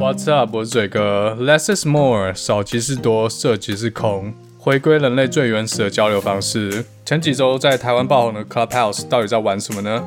What's up？我是嘴哥。Less is more，少即是多，色即是空，回归人类最原始的交流方式。前几周在台湾爆红的 Clubhouse 到底在玩什么呢？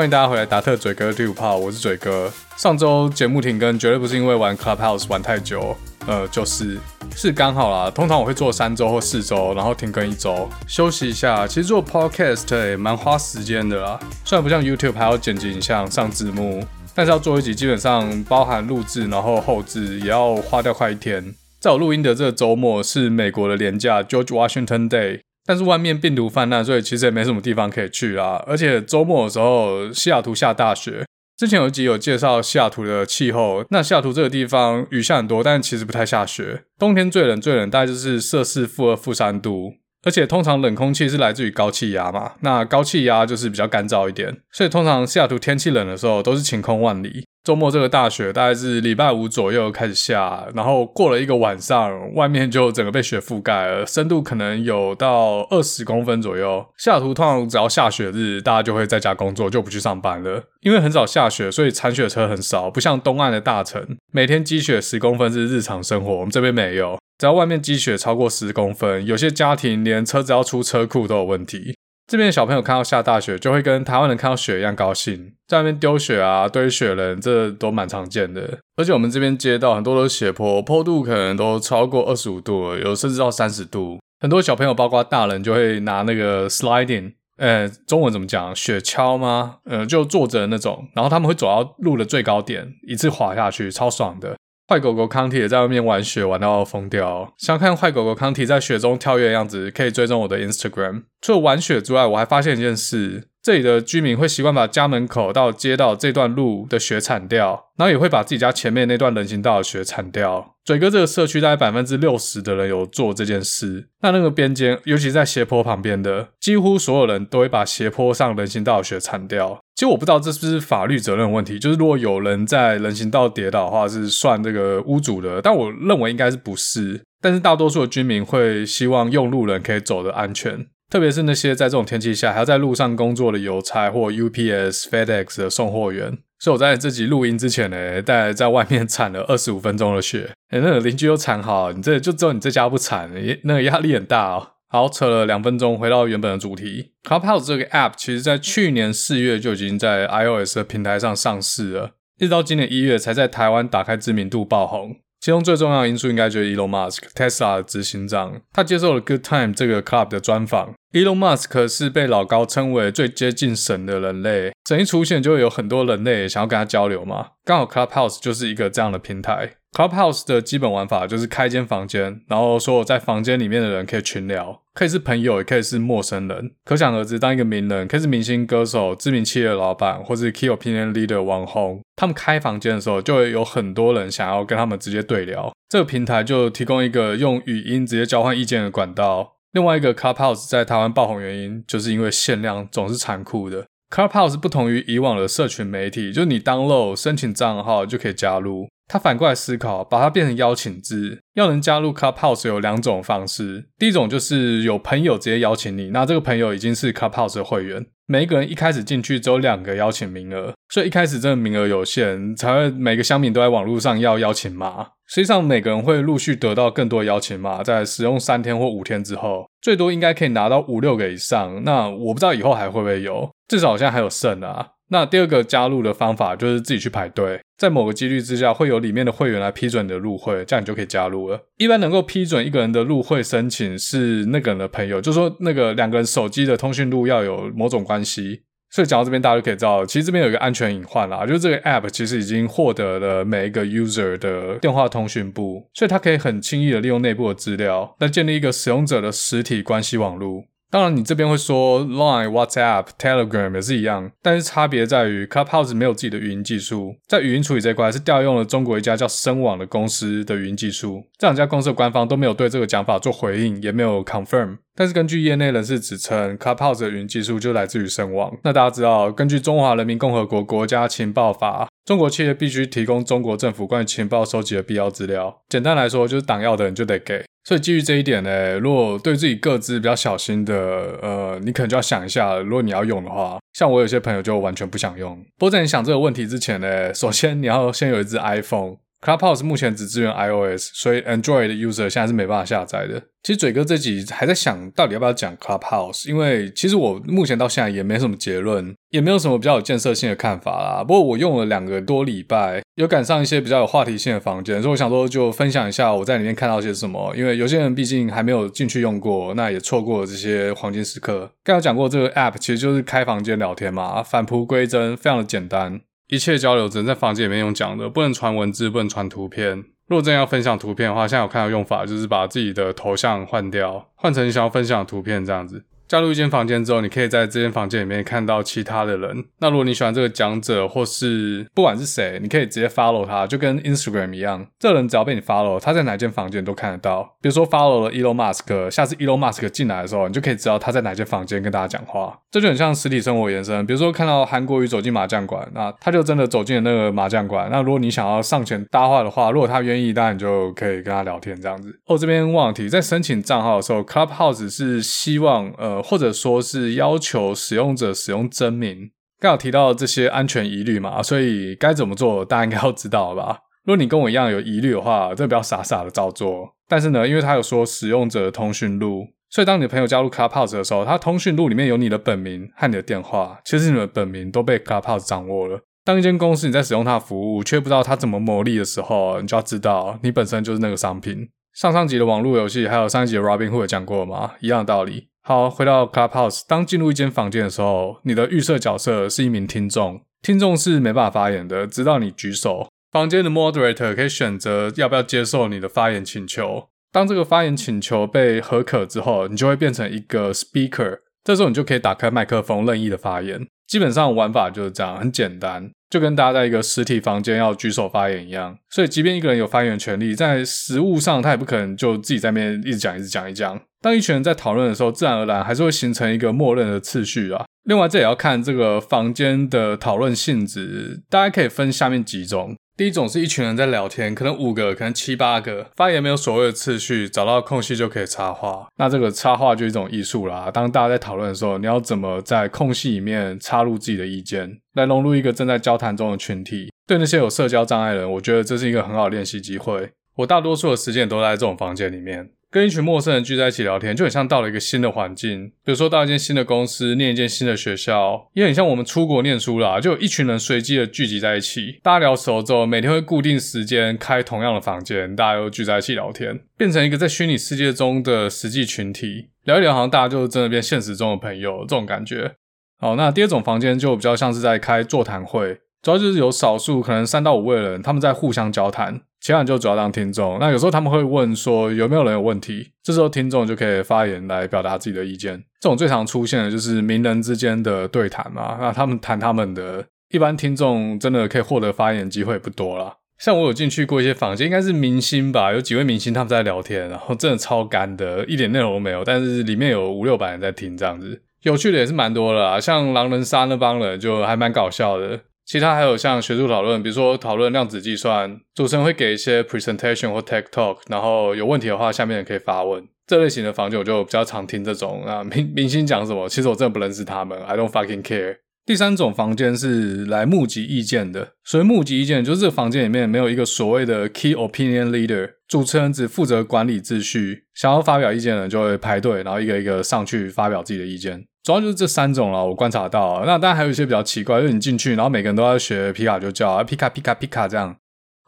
欢迎大家回来，达特嘴哥的第五炮，我是嘴哥。上周节目停更，绝对不是因为玩 Clubhouse 玩太久，呃，就是是刚好啦。通常我会做三周或四周，然后停更一周，休息一下。其实做 Podcast 也蛮花时间的啦，虽然不像 YouTube 还要剪辑影像、上字幕，但是要做一集，基本上包含录制，然后后制，也要花掉快一天。在我录音的这个周末是美国的连假，George Washington Day。但是外面病毒泛滥，所以其实也没什么地方可以去啊。而且周末的时候，西雅图下大雪。之前有一集有介绍西雅图的气候，那西雅图这个地方雨下很多，但其实不太下雪。冬天最冷最冷大概就是摄氏负二、负三度。而且通常冷空气是来自于高气压嘛，那高气压就是比较干燥一点，所以通常西雅图天气冷的时候都是晴空万里。周末这个大雪大概是礼拜五左右开始下，然后过了一个晚上，外面就整个被雪覆盖了，深度可能有到二十公分左右。西雅图通常只要下雪日，大家就会在家工作，就不去上班了。因为很少下雪，所以铲雪车很少，不像东岸的大城，每天积雪十公分是日常生活。我们这边没有，只要外面积雪超过十公分，有些家庭连车子要出车库都有问题。这边的小朋友看到下大雪，就会跟台湾人看到雪一样高兴，在那边丢雪啊、堆雪人，这都蛮常见的。而且我们这边街道很多都斜坡，坡度可能都超过二十五度了，有甚至到三十度。很多小朋友，包括大人，就会拿那个 sliding，呃，中文怎么讲？雪橇吗？呃，就坐着那种，然后他们会走到路的最高点，一次滑下去，超爽的。坏狗狗康体也在外面玩雪，玩到疯掉。想看坏狗狗康体在雪中跳跃的样子，可以追踪我的 Instagram。除了玩雪之外，我还发现一件事。这里的居民会习惯把家门口到街道这段路的雪铲掉，然后也会把自己家前面那段人行道的雪铲掉。嘴哥这个社区大概百分之六十的人有做这件事。那那个边间，尤其在斜坡旁边的，几乎所有人都会把斜坡上人行道的雪铲掉。其实我不知道这是不是法律责任问题，就是如果有人在人行道跌倒的话，是算这个屋主的。但我认为应该是不是。但是大多数的居民会希望用路人可以走得安全。特别是那些在这种天气下还要在路上工作的邮差或 UPS、FedEx 的送货员，所以我在自己录音之前呢，在在外面铲了二十五分钟的雪。哎，那个邻居都铲好，你这就只有你这家不铲，那个压力很大哦。好，扯了两分钟，回到原本的主题。Clubhouse 这个 App 其实在去年四月就已经在 iOS 的平台上上市了，一直到今年一月才在台湾打开知名度爆红。其中最重要的因素应该就是 Elon Musk，Tesla 的执行长，他接受了 Good Time 这个 club 的专访。Elon Musk 是被老高称为最接近神的人类，神一出现就会有很多人类想要跟他交流嘛。刚好 Clubhouse 就是一个这样的平台。Clubhouse 的基本玩法就是开一间房间，然后所有在房间里面的人可以群聊，可以是朋友，也可以是陌生人。可想而知，当一个名人，可以是明星、歌手、知名企业的老板，或是 Key Opinion Leader 网红，他们开房间的时候，就会有很多人想要跟他们直接对聊。这个平台就提供一个用语音直接交换意见的管道。另外一个 Clubhouse 在台湾爆红原因，就是因为限量总是残酷的。Clubhouse 不同于以往的社群媒体，就是你 download 申请账号就可以加入。他反过来思考，把它变成邀请制。要能加入 Clubhouse 有两种方式，第一种就是有朋友直接邀请你，那这个朋友已经是 Clubhouse 的会员。每一个人一开始进去只有两个邀请名额，所以一开始真的名额有限，才会每个乡民都在网络上要邀请码。实际上每个人会陆续得到更多邀请码，在使用三天或五天之后，最多应该可以拿到五六个以上。那我不知道以后还会不会有，至少好像还有剩啊。那第二个加入的方法就是自己去排队，在某个几率之下会有里面的会员来批准你的入会，这样你就可以加入了。一般能够批准一个人的入会申请是那个人的朋友，就说那个两个人手机的通讯录要有某种关系。所以讲到这边，大家就可以知道，其实这边有一个安全隐患啦，就是这个 app 其实已经获得了每一个 user 的电话通讯簿，所以它可以很轻易的利用内部的资料来建立一个使用者的实体关系网络。当然，你这边会说 Line、WhatsApp、Telegram 也是一样，但是差别在于 Clubhouse 没有自己的语音技术，在语音处理这块是调用了中国一家叫声网的公司的语音技术。这两家公司的官方都没有对这个讲法做回应，也没有 confirm。但是根据业内人士指称，Clubhouse 的语音技术就来自于声网。那大家知道，根据《中华人民共和国国家情报法》，中国企业必须提供中国政府关于情报收集的必要资料。简单来说，就是党要的人就得给。所以基于这一点呢，如果对自己个资比较小心的，呃，你可能就要想一下，如果你要用的话，像我有些朋友就完全不想用。不过在你想这个问题之前呢，首先你要先有一支 iPhone。Clubhouse 目前只支援 iOS，所以 Android 的 user 现在是没办法下载的。其实嘴哥这集还在想到底要不要讲 Clubhouse，因为其实我目前到现在也没什么结论，也没有什么比较有建设性的看法啦。不过我用了两个多礼拜，有赶上一些比较有话题性的房间，所以我想说就分享一下我在里面看到些什么。因为有些人毕竟还没有进去用过，那也错过了这些黄金时刻。刚刚讲过这个 app 其实就是开房间聊天嘛，返璞归真，非常的简单。一切交流只能在房间里面用讲的，不能传文字，不能传图片。如果真要分享图片的话，现在有看到用法就是把自己的头像换掉，换成你想要分享的图片这样子。加入一间房间之后，你可以在这间房间里面看到其他的人。那如果你喜欢这个讲者，或是不管是谁，你可以直接 follow 他，就跟 Instagram 一样。这人只要被你 follow，他在哪间房间都看得到。比如说 follow 了 Elon Musk，下次 Elon Musk 进来的时候，你就可以知道他在哪间房间跟大家讲话。这就很像实体生活延伸。比如说看到韩国瑜走进麻将馆，那他就真的走进了那个麻将馆。那如果你想要上前搭话的话，如果他愿意，当然你就可以跟他聊天这样子。哦，这边忘了提，在申请账号的时候，Clubhouse 是希望呃。或者说是要求使用者使用真名，刚好提到这些安全疑虑嘛，所以该怎么做，大家应该要知道吧？如果你跟我一样有疑虑的话，真的不要傻傻的照做。但是呢，因为他有说使用者通讯录，所以当你的朋友加入 Clubhouse 的时候，他通讯录里面有你的本名和你的电话，其实你的本名都被 Clubhouse 掌握了。当一间公司你在使用它的服务，却不知道它怎么牟利的时候，你就要知道你本身就是那个商品。上上集的网络游戏，还有上一集的 Robinhood 有讲过吗？一样的道理。好，回到 Clubhouse，当进入一间房间的时候，你的预设角色是一名听众，听众是没办法发言的，直到你举手。房间的 Moderator 可以选择要不要接受你的发言请求。当这个发言请求被核可之后，你就会变成一个 Speaker，这时候你就可以打开麦克风，任意的发言。基本上玩法就是这样，很简单，就跟大家在一个实体房间要举手发言一样。所以，即便一个人有发言权利，在实物上他也不可能就自己在那边一直讲、一直讲、一讲。当一群人在讨论的时候，自然而然还是会形成一个默认的次序啊。另外，这也要看这个房间的讨论性质，大家可以分下面几种。第一种是一群人在聊天，可能五个，可能七八个，发言没有所谓的次序，找到空隙就可以插话。那这个插话就是一种艺术啦。当大家在讨论的时候，你要怎么在空隙里面插入自己的意见，来融入一个正在交谈中的群体？对那些有社交障碍的人，我觉得这是一个很好练习机会。我大多数的时间都在这种房间里面。跟一群陌生人聚在一起聊天，就很像到了一个新的环境。比如说到一间新的公司，念一间新的学校，也很像我们出国念书啦，就有一群人随机的聚集在一起，大家聊熟之后，每天会固定时间开同样的房间，大家又聚在一起聊天，变成一个在虚拟世界中的实际群体，聊一聊，好像大家就真的变现实中的朋友，这种感觉。好，那第二种房间就比较像是在开座谈会。主要就是有少数可能三到五位人，他们在互相交谈，其他人就主要当听众。那有时候他们会问说有没有人有问题，这时候听众就可以发言来表达自己的意见。这种最常出现的就是名人之间的对谈嘛，那他们谈他们的，一般听众真的可以获得发言机会不多啦。像我有进去过一些房间，应该是明星吧，有几位明星他们在聊天，然后真的超干的，一点内容都没有，但是里面有五六百人在听，这样子有趣的也是蛮多的啦。像狼人杀那帮人就还蛮搞笑的。其他还有像学术讨论，比如说讨论量子计算，主持人会给一些 presentation 或 tech talk，然后有问题的话，下面也可以发问。这类型的房间我就比较常听这种啊，明明星讲什么，其实我真的不认识他们，I don't fucking care。第三种房间是来募集意见的，所谓募集意见，就是这个房间里面没有一个所谓的 key opinion leader，主持人只负责管理秩序，想要发表意见的人就会排队，然后一个一个上去发表自己的意见。主要就是这三种了，我观察到。那当然还有一些比较奇怪，就是你进去，然后每个人都要学皮卡丘叫啊，皮卡皮卡皮卡这样。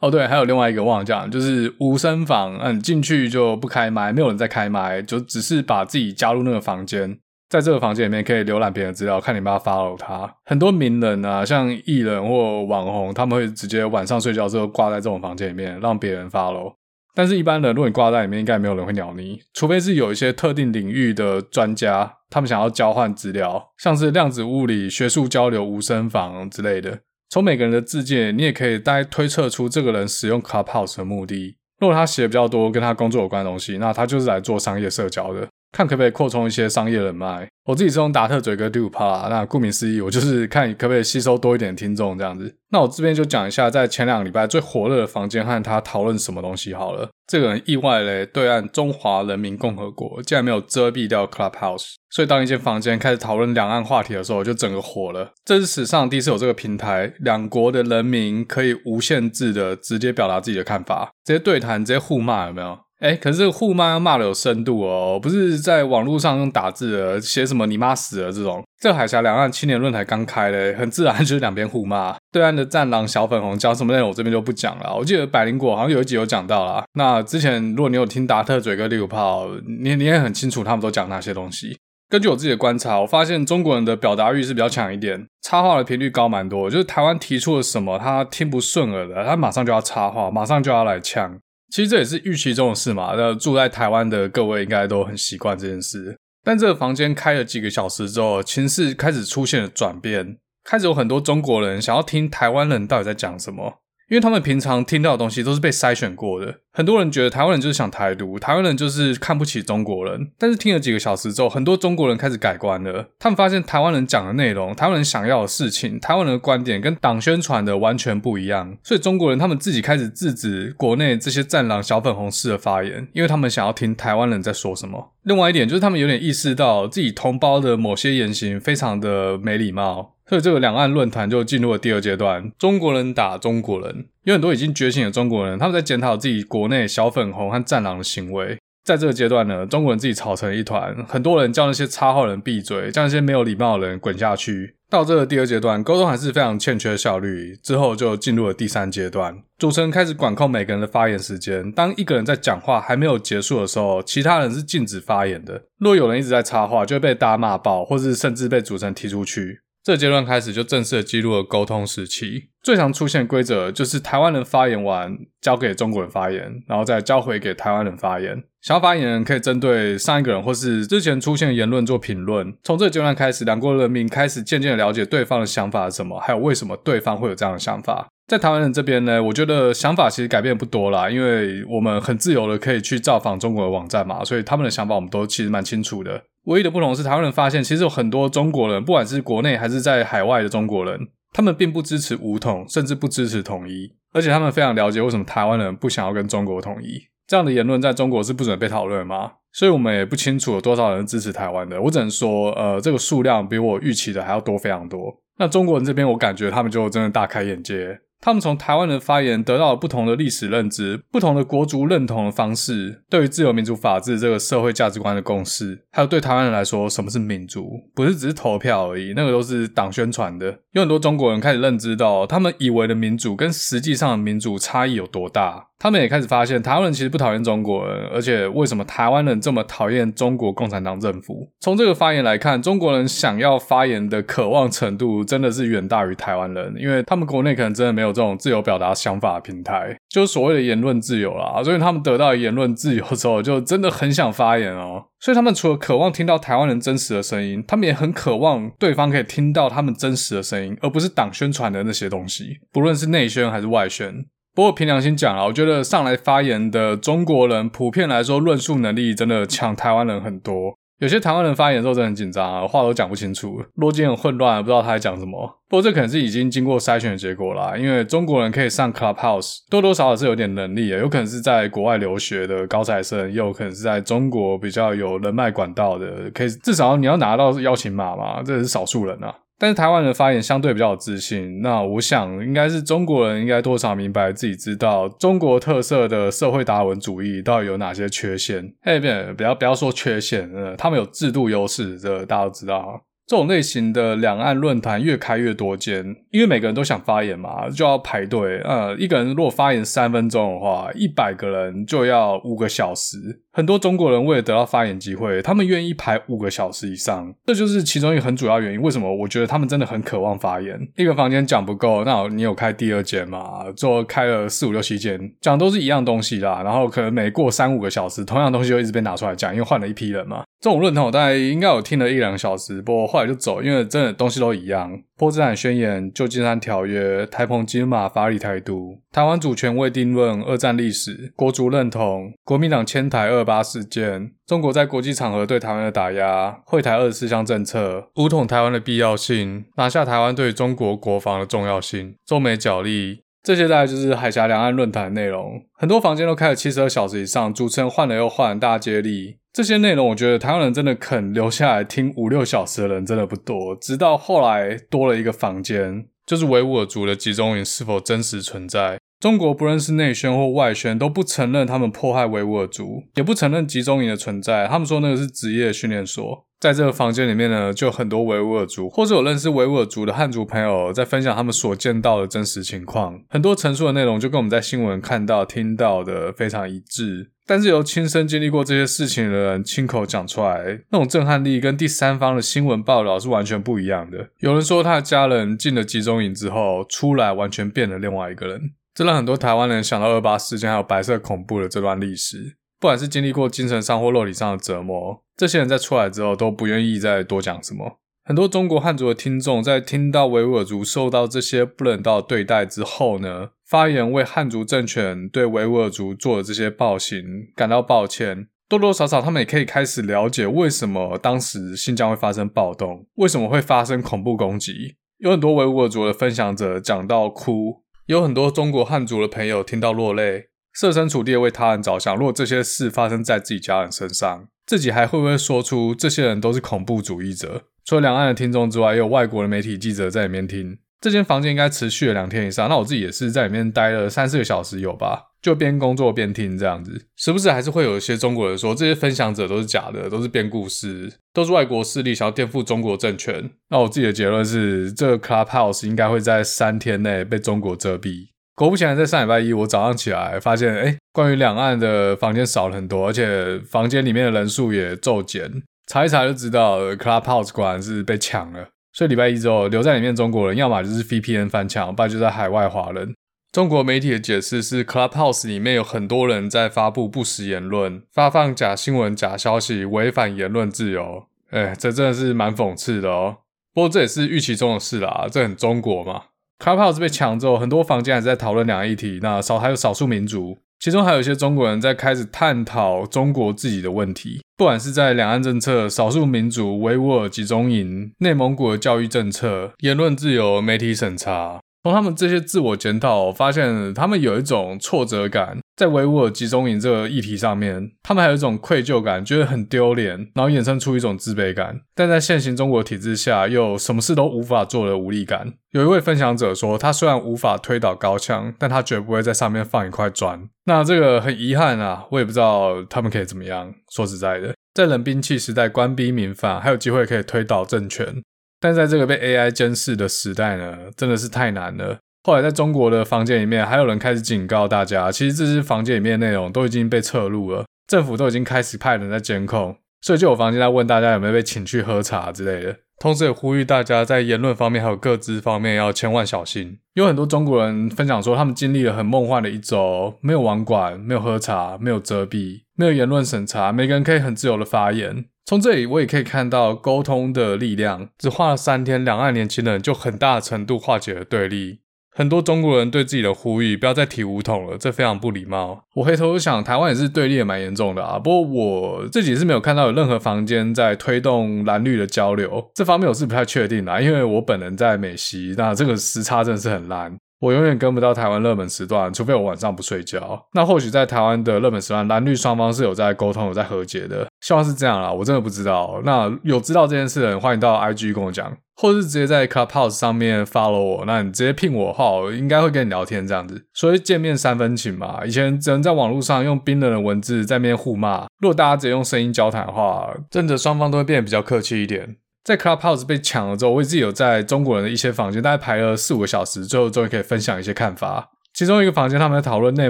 哦，对，还有另外一个忘了讲，就是无声房，嗯，进去就不开麦，没有人在开麦，就只是把自己加入那个房间，在这个房间里面可以浏览别人的资料，看你们要 follow 他。很多名人啊，像艺人或网红，他们会直接晚上睡觉之后挂在这种房间里面，让别人 follow。但是，一般人如果你挂在里面，应该没有人会鸟你，除非是有一些特定领域的专家，他们想要交换资料，像是量子物理、学术交流、无声房之类的。从每个人的自荐，你也可以大概推测出这个人使用 Clubhouse 的目的。如果他写比较多跟他工作有关的东西，那他就是来做商业社交的。看可不可以扩充一些商业人脉。我自己是用达特嘴哥第五趴啦，那顾名思义，我就是看可不可以吸收多一点听众这样子。那我这边就讲一下，在前两个礼拜最火热的房间和他讨论什么东西好了。这个人意外嘞，对岸中华人民共和国竟然没有遮蔽掉 Clubhouse，所以当一间房间开始讨论两岸话题的时候，我就整个火了。这是史上第一次有这个平台，两国的人民可以无限制的直接表达自己的看法，直接对谈，直接互骂，有没有？哎，可是这个互骂要骂的有深度哦，不是在网络上用打字的写什么“你妈死了”这种。这海峡两岸青年论坛刚开嘞，很自然就是两边互骂。对岸的战狼小粉红讲什么内容，我这边就不讲了。我记得百灵果好像有一集有讲到啦。那之前如果你有听达特嘴哥六炮，你你也很清楚他们都讲哪些东西。根据我自己的观察，我发现中国人的表达欲是比较强一点，插话的频率高蛮多。就是台湾提出了什么，他听不顺耳的，他马上就要插话，马上就要来呛。其实这也是预期中的事嘛。那住在台湾的各位应该都很习惯这件事。但这个房间开了几个小时之后，情势开始出现了转变，开始有很多中国人想要听台湾人到底在讲什么。因为他们平常听到的东西都是被筛选过的，很多人觉得台湾人就是想台独，台湾人就是看不起中国人。但是听了几个小时之后，很多中国人开始改观了。他们发现台湾人讲的内容，台湾人想要的事情，台湾人的观点跟党宣传的完全不一样。所以中国人他们自己开始制止国内这些战狼小粉红式的发言，因为他们想要听台湾人在说什么。另外一点就是他们有点意识到自己同胞的某些言行非常的没礼貌。所以这个两岸论坛就进入了第二阶段，中国人打中国人，有很多已经觉醒的中国人，他们在检讨自己国内小粉红和战狼的行为。在这个阶段呢，中国人自己吵成一团，很多人叫那些插话人闭嘴，叫那些没有礼貌的人滚下去。到这个第二阶段，沟通还是非常欠缺效率，之后就进入了第三阶段，主持人开始管控每个人的发言时间。当一个人在讲话还没有结束的时候，其他人是禁止发言的。若有人一直在插话，就会被大家骂爆，或是甚至被主持人踢出去。这阶段开始就正式的进入了沟通时期，最常出现规则就是台湾人发言完交给中国人发言，然后再交回给台湾人发言。想要发言人可以针对上一个人或是之前出现的言论做评论。从这个阶段开始，两国人民开始渐渐的了解对方的想法什么，还有为什么对方会有这样的想法。在台湾人这边呢，我觉得想法其实改变不多啦，因为我们很自由的可以去造访中国的网站嘛，所以他们的想法我们都其实蛮清楚的。唯一的不同是，台湾人发现，其实有很多中国人，不管是国内还是在海外的中国人，他们并不支持武统，甚至不支持统一，而且他们非常了解为什么台湾人不想要跟中国统一。这样的言论在中国是不准被讨论吗？所以我们也不清楚有多少人支持台湾的。我只能说，呃，这个数量比我预期的还要多非常多。那中国人这边，我感觉他们就真的大开眼界。他们从台湾的发言得到了不同的历史认知、不同的国族认同的方式，对于自由、民主、法治这个社会价值观的共识，还有对台湾人来说，什么是民主，不是只是投票而已，那个都是党宣传的。有很多中国人开始认知到，他们以为的民主跟实际上的民主差异有多大。他们也开始发现，台湾人其实不讨厌中国人，而且为什么台湾人这么讨厌中国共产党政府？从这个发言来看，中国人想要发言的渴望程度真的是远大于台湾人，因为他们国内可能真的没有这种自由表达想法的平台，就是所谓的言论自由啦。所以他们得到言论自由之后，就真的很想发言哦。所以他们除了渴望听到台湾人真实的声音，他们也很渴望对方可以听到他们真实的声音，而不是党宣传的那些东西，不论是内宣还是外宣。不过凭良心讲啊，我觉得上来发言的中国人普遍来说，论述能力真的强台湾人很多。有些台湾人发言的时候真的很紧张啊，话都讲不清楚，逻辑很混乱，不知道他在讲什么。不过这可能是已经经过筛选的结果啦，因为中国人可以上 Clubhouse，多多少少是有点能力的，有可能是在国外留学的高材生，也有可能是在中国比较有人脉管道的，可以至少你要拿到邀请码嘛，这是少数人啊。但是台湾人发言相对比较有自信，那我想应该是中国人应该多少明白自己知道中国特色的社会达尔文主义到底有哪些缺陷。哎，别不要不要说缺陷，呃，他们有制度优势，这个大家都知道。这种类型的两岸论坛越开越多间，因为每个人都想发言嘛，就要排队。呃，一个人如果发言三分钟的话，一百个人就要五个小时。很多中国人为了得到发言机会，他们愿意排五个小时以上，这就是其中一个很主要原因。为什么？我觉得他们真的很渴望发言。一个房间讲不够，那你有开第二间嘛？做开了四五六七间，讲都是一样东西啦。然后可能每过三五个小时，同样东西就一直被拿出来讲，因为换了一批人嘛。这种论坛我大概应该有听了一两小时，不过后来就走，因为真的东西都一样。波茨坦宣言、旧金山条约、台澎金马、法理台独、台湾主权未定论、二战历史、国族认同、国民党迁台二八事件、中国在国际场合对台湾的打压、会台二十四项政策、武统台湾的必要性、拿下台湾对中国国防的重要性、中美角力。这些大概就是海峡两岸论坛的内容，很多房间都开了七十二小时以上，主持人换了又换，大家接力。这些内容，我觉得台湾人真的肯留下来听五六小时的人真的不多。直到后来多了一个房间，就是维吾尔族的集中营是否真实存在？中国不论是内宣或外宣都不承认他们迫害维吾尔族，也不承认集中营的存在。他们说那个是职业训练所。在这个房间里面呢，就很多维吾尔族，或者有认识维吾尔族的汉族朋友在分享他们所见到的真实情况。很多陈述的内容就跟我们在新闻看到、听到的非常一致。但是由亲身经历过这些事情的人亲口讲出来，那种震撼力跟第三方的新闻报道是完全不一样的。有人说他的家人进了集中营之后出来，完全变了另外一个人。这让很多台湾人想到二八事件还有白色恐怖的这段历史。不管是经历过精神上或肉体上的折磨，这些人在出来之后都不愿意再多讲什么。很多中国汉族的听众在听到维吾尔族受到这些不人道对待之后呢，发言为汉族政权对维吾尔族做的这些暴行感到抱歉。多多少少，他们也可以开始了解为什么当时新疆会发生暴动，为什么会发生恐怖攻击。有很多维吾尔族的分享者讲到哭，有很多中国汉族的朋友听到落泪。设身处地为他人着想，如果这些事发生在自己家人身上，自己还会不会说出这些人都是恐怖主义者？除了两岸的听众之外，也有外国的媒体记者在里面听。这间房间应该持续了两天以上，那我自己也是在里面待了三四个小时有吧，就边工作边听这样子。时不时还是会有一些中国人说这些分享者都是假的，都是编故事，都是外国势力想要颠覆中国政权。那我自己的结论是，这个 Clubhouse 应该会在三天内被中国遮蔽。果不其然，在上礼拜一，我早上起来发现，哎，关于两岸的房间少了很多，而且房间里面的人数也骤减。查一查就知道，Clubhouse 果然是被抢了。所以礼拜一之后，留在里面中国人，要么就是 VPN 翻墙，不然就在海外华人。中国媒体的解释是，Clubhouse 里面有很多人在发布不实言论，发放假新闻、假消息，违反言论自由。哎，这真的是蛮讽刺的哦。不过这也是预期中的事啦，这很中国嘛。Clubhouse 被抢之后，很多房间还是在讨论两岸议题。那少还有少数民族，其中还有一些中国人在开始探讨中国自己的问题，不管是在两岸政策、少数民族、维吾尔集中营、内蒙古的教育政策、言论自由、媒体审查。从他们这些自我检讨，发现他们有一种挫折感，在维吾尔集中营这个议题上面，他们还有一种愧疚感，觉得很丢脸，然后衍生出一种自卑感。但在现行中国体制下，又什么事都无法做的无力感。有一位分享者说，他虽然无法推倒高墙，但他绝不会在上面放一块砖。那这个很遗憾啊，我也不知道他们可以怎么样。说实在的，在冷兵器时代，官逼民反，还有机会可以推倒政权。但在这个被 AI 监视的时代呢，真的是太难了。后来在中国的房间里面，还有人开始警告大家，其实这些房间里面的内容都已经被撤录了，政府都已经开始派人在监控。所以就有房间在问大家有没有被请去喝茶之类的，同时也呼吁大家在言论方面还有各资方面要千万小心。有很多中国人分享说，他们经历了很梦幻的一周，没有网管，没有喝茶，没有遮蔽，没有言论审查，每个人可以很自由的发言。从这里我也可以看到沟通的力量，只花了三天，两岸年轻人就很大程度化解了对立。很多中国人对自己的呼吁，不要再提武统了，这非常不礼貌。我回头想，台湾也是对立也蛮严重的啊。不过我自己是没有看到有任何房间在推动蓝绿的交流，这方面我是不太确定啦，因为我本人在美西，那这个时差真的是很烂。我永远跟不到台湾热门时段，除非我晚上不睡觉。那或许在台湾的热门时段，蓝绿双方是有在沟通、有在和解的，希望是这样啦。我真的不知道。那有知道这件事的人，欢迎到 IG 跟我讲，或是直接在 Clubhouse 上面 follow 我。那你直接聘我号，我应该会跟你聊天这样子。所以见面三分情嘛。以前只能在网络上用冰冷的文字在那边互骂，如果大家直接用声音交谈的话，真的双方都会变得比较客气一点。在 Clubhouse 被抢了之后，我自己有在中国人的一些房间，大概排了四五个小时，最后终于可以分享一些看法。其中一个房间，他们在讨论内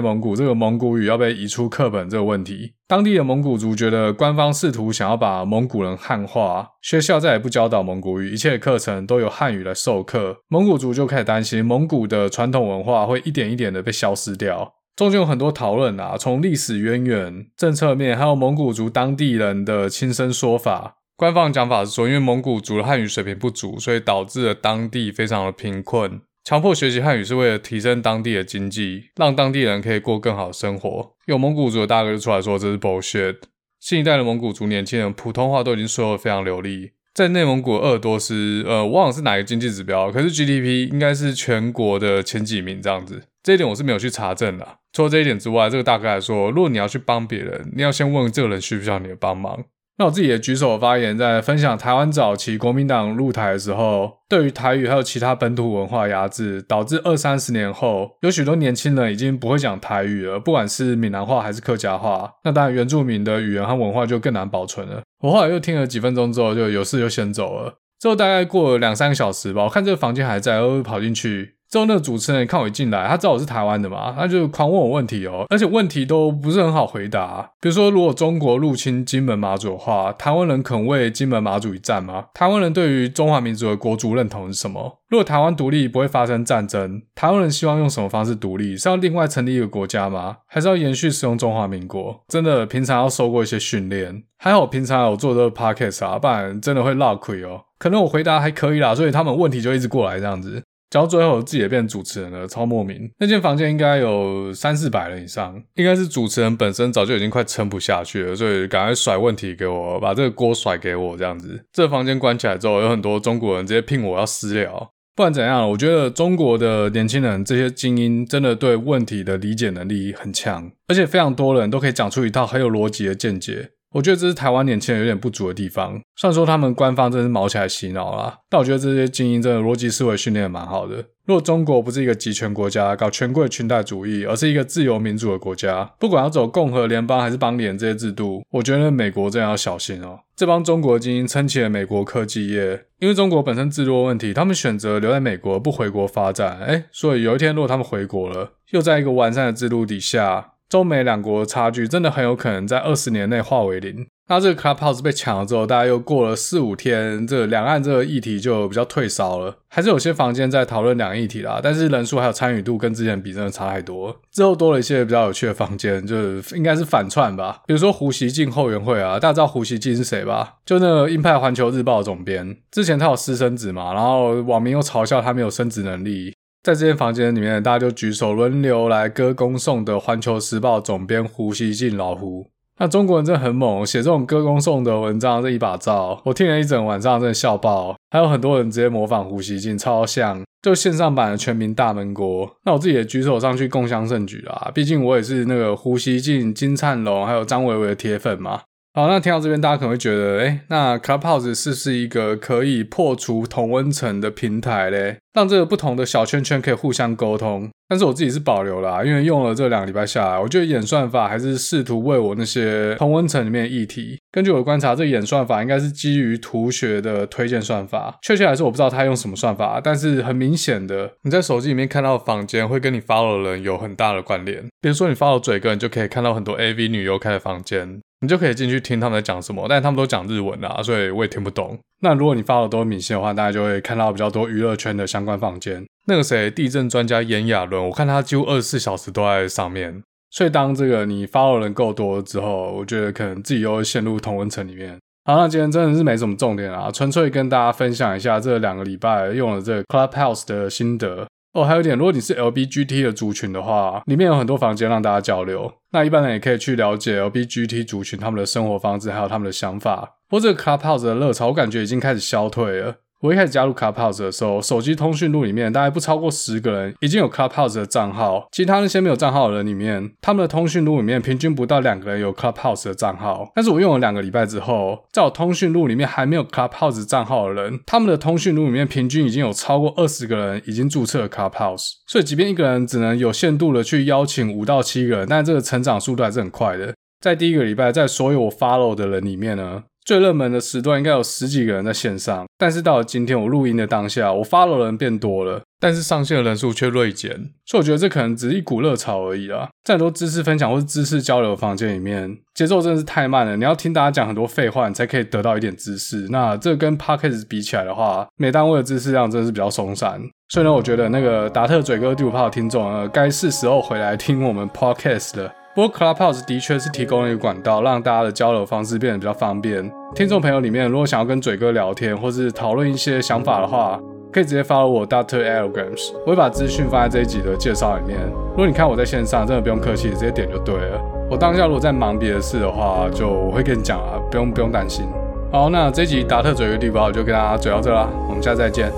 蒙古这个蒙古语要被移出课本这个问题。当地的蒙古族觉得官方试图想要把蒙古人汉化，学校再也不教导蒙古语，一切课程都由汉语来授课。蒙古族就开始担心蒙古的传统文化会一点一点的被消失掉。中间有很多讨论啊，从历史渊源、政策面，还有蒙古族当地人的亲身说法。官方讲法是说，因为蒙古族的汉语水平不足，所以导致了当地非常的贫困。强迫学习汉语是为了提升当地的经济，让当地人可以过更好的生活。有蒙古族的大哥就出来说这是 bullshit。新一代的蒙古族年轻人普通话都已经说得非常流利。在内蒙古鄂尔多斯，呃，我忘了是哪个经济指标，可是 GDP 应该是全国的前几名这样子。这一点我是没有去查证的。除了这一点之外，这个大哥来说，如果你要去帮别人，你要先问这个人需不需要你的帮忙。那我自己也举手发言，在分享台湾早期国民党入台的时候，对于台语还有其他本土文化压制，导致二三十年后，有许多年轻人已经不会讲台语了，不管是闽南话还是客家话。那当然，原住民的语言和文化就更难保存了。我后来又听了几分钟之后，就有事就先走了。之后大概过了两三个小时吧，我看这个房间还在，我就跑进去。之后那个主持人看我一进来，他知道我是台湾的嘛，他就狂问我问题哦，而且问题都不是很好回答。比如说，如果中国入侵金门马祖的话，台湾人肯为金门马祖一战吗？台湾人对于中华民族的国族认同是什么？如果台湾独立不会发生战争，台湾人希望用什么方式独立？是要另外成立一个国家吗？还是要延续使用中华民国？真的平常要受过一些训练，还好平常有做这个 podcast 啊，不然真的会落亏哦。可能我回答还可以啦，所以他们问题就一直过来这样子。然后最后自己也变主持人了，超莫名。那间房间应该有三四百人以上，应该是主持人本身早就已经快撑不下去了，所以赶快甩问题给我，把这个锅甩给我这样子。这个房间关起来之后，有很多中国人直接聘我要私聊。不管怎样，我觉得中国的年轻人这些精英真的对问题的理解能力很强，而且非常多人都可以讲出一套很有逻辑的见解。我觉得这是台湾年轻人有点不足的地方。虽然说他们官方真是毛起来洗脑啦，但我觉得这些精英真的逻辑思维训练蛮好的。如果中国不是一个集权国家，搞权贵裙带主义，而是一个自由民主的国家，不管要走共和联邦还是邦联这些制度，我觉得美国真的要小心哦。这帮中国精英撑起了美国科技业，因为中国本身制度问题，他们选择留在美国不回国发展。诶，所以有一天如果他们回国了，又在一个完善的制度底下。中美两国的差距真的很有可能在二十年内化为零。那这个 Clubhouse 被抢了之后，大概又过了四五天，这两岸这个议题就比较退烧了。还是有些房间在讨论两个议题啦，但是人数还有参与度跟之前比真的差太多。之后多了一些比较有趣的房间，就是应该是反串吧。比如说胡锡进后援会啊，大家知道胡锡进是谁吧？就那个鹰派环球日报的总编，之前他有私生子嘛，然后网民又嘲笑他没有生殖能力。在这间房间里面，大家就举手轮流来歌功颂德《环球时报》总编胡锡进老胡。那中国人真的很猛，写这种歌功颂德文章，这一把照，我听了一整晚上，真的笑爆。还有很多人直接模仿胡锡进，超像，就线上版的全民大闷锅。那我自己也举手上去共襄盛举啦，毕竟我也是那个胡锡进、金灿荣还有张维维的铁粉嘛。好，那听到这边，大家可能会觉得，诶，那 Clubhouse 是不是一个可以破除同温层的平台嘞？让这个不同的小圈圈可以互相沟通？但是我自己是保留啦，因为用了这两个礼拜下来，我觉得演算法还是试图为我那些同温层里面的议题。根据我的观察，这演算法应该是基于图学的推荐算法。确切来说，我不知道他用什么算法，但是很明显的，你在手机里面看到的房间会跟你 follow 的人有很大的关联。比如说你 follow 嘴哥，你就可以看到很多 AV 女优开的房间。你就可以进去听他们在讲什么，但他们都讲日文啦，所以我也听不懂。那如果你发的都是明星的话，大家就会看到比较多娱乐圈的相关房间。那个谁，地震专家炎亚纶，我看他几乎二十四小时都在上面。所以当这个你发的人够多之后，我觉得可能自己又会陷入同温层里面。好，那今天真的是没什么重点啊，纯粹跟大家分享一下这两个礼拜用了这个 Clubhouse 的心得。哦，还有一点，如果你是 LBGT 的族群的话，里面有很多房间让大家交流。那一般人也可以去了解 LBGT 族群他们的生活方式，还有他们的想法。不过这个 Clubhouse 的热潮，我感觉已经开始消退了。我一开始加入 Clubhouse 的时候，手机通讯录里面大概不超过十个人已经有 Clubhouse 的账号，其他那些没有账号的人里面，他们的通讯录里面平均不到两个人有 Clubhouse 的账号。但是我用了两个礼拜之后，在我通讯录里面还没有 Clubhouse 账号的人，他们的通讯录里面平均已经有超过二十个人已经注册了 Clubhouse。所以，即便一个人只能有限度的去邀请五到七个人，但这个成长速度还是很快的。在第一个礼拜，在所有我 follow 的人里面呢，最热门的时段应该有十几个人在线上，但是到了今天我录音的当下，我发楼的人变多了，但是上线的人数却锐减，所以我觉得这可能只是一股热潮而已啦。在很多知识分享或是知识交流的房间里面，节奏真的是太慢了，你要听大家讲很多废话，你才可以得到一点知识。那这跟 Podcast 比起来的话，每单位的知识量真的是比较松散。所以呢，我觉得那个达特嘴哥第五炮的听众，呃，该是时候回来听我们 Podcast 了。不过 Clubhouse 的确是提供了一个管道，让大家的交流方式变得比较方便。听众朋友里面，如果想要跟嘴哥聊天，或是讨论一些想法的话，可以直接 follow 我 Dr. Elegance，我会把资讯放在这一集的介绍里面。如果你看我在线上，真的不用客气，直接点就对了。我当下如果在忙别的事的话，就我会跟你讲啊，不用不用担心。好，那这一集达特嘴哥第五炮就跟大家嘴到这啦，我们下次再见。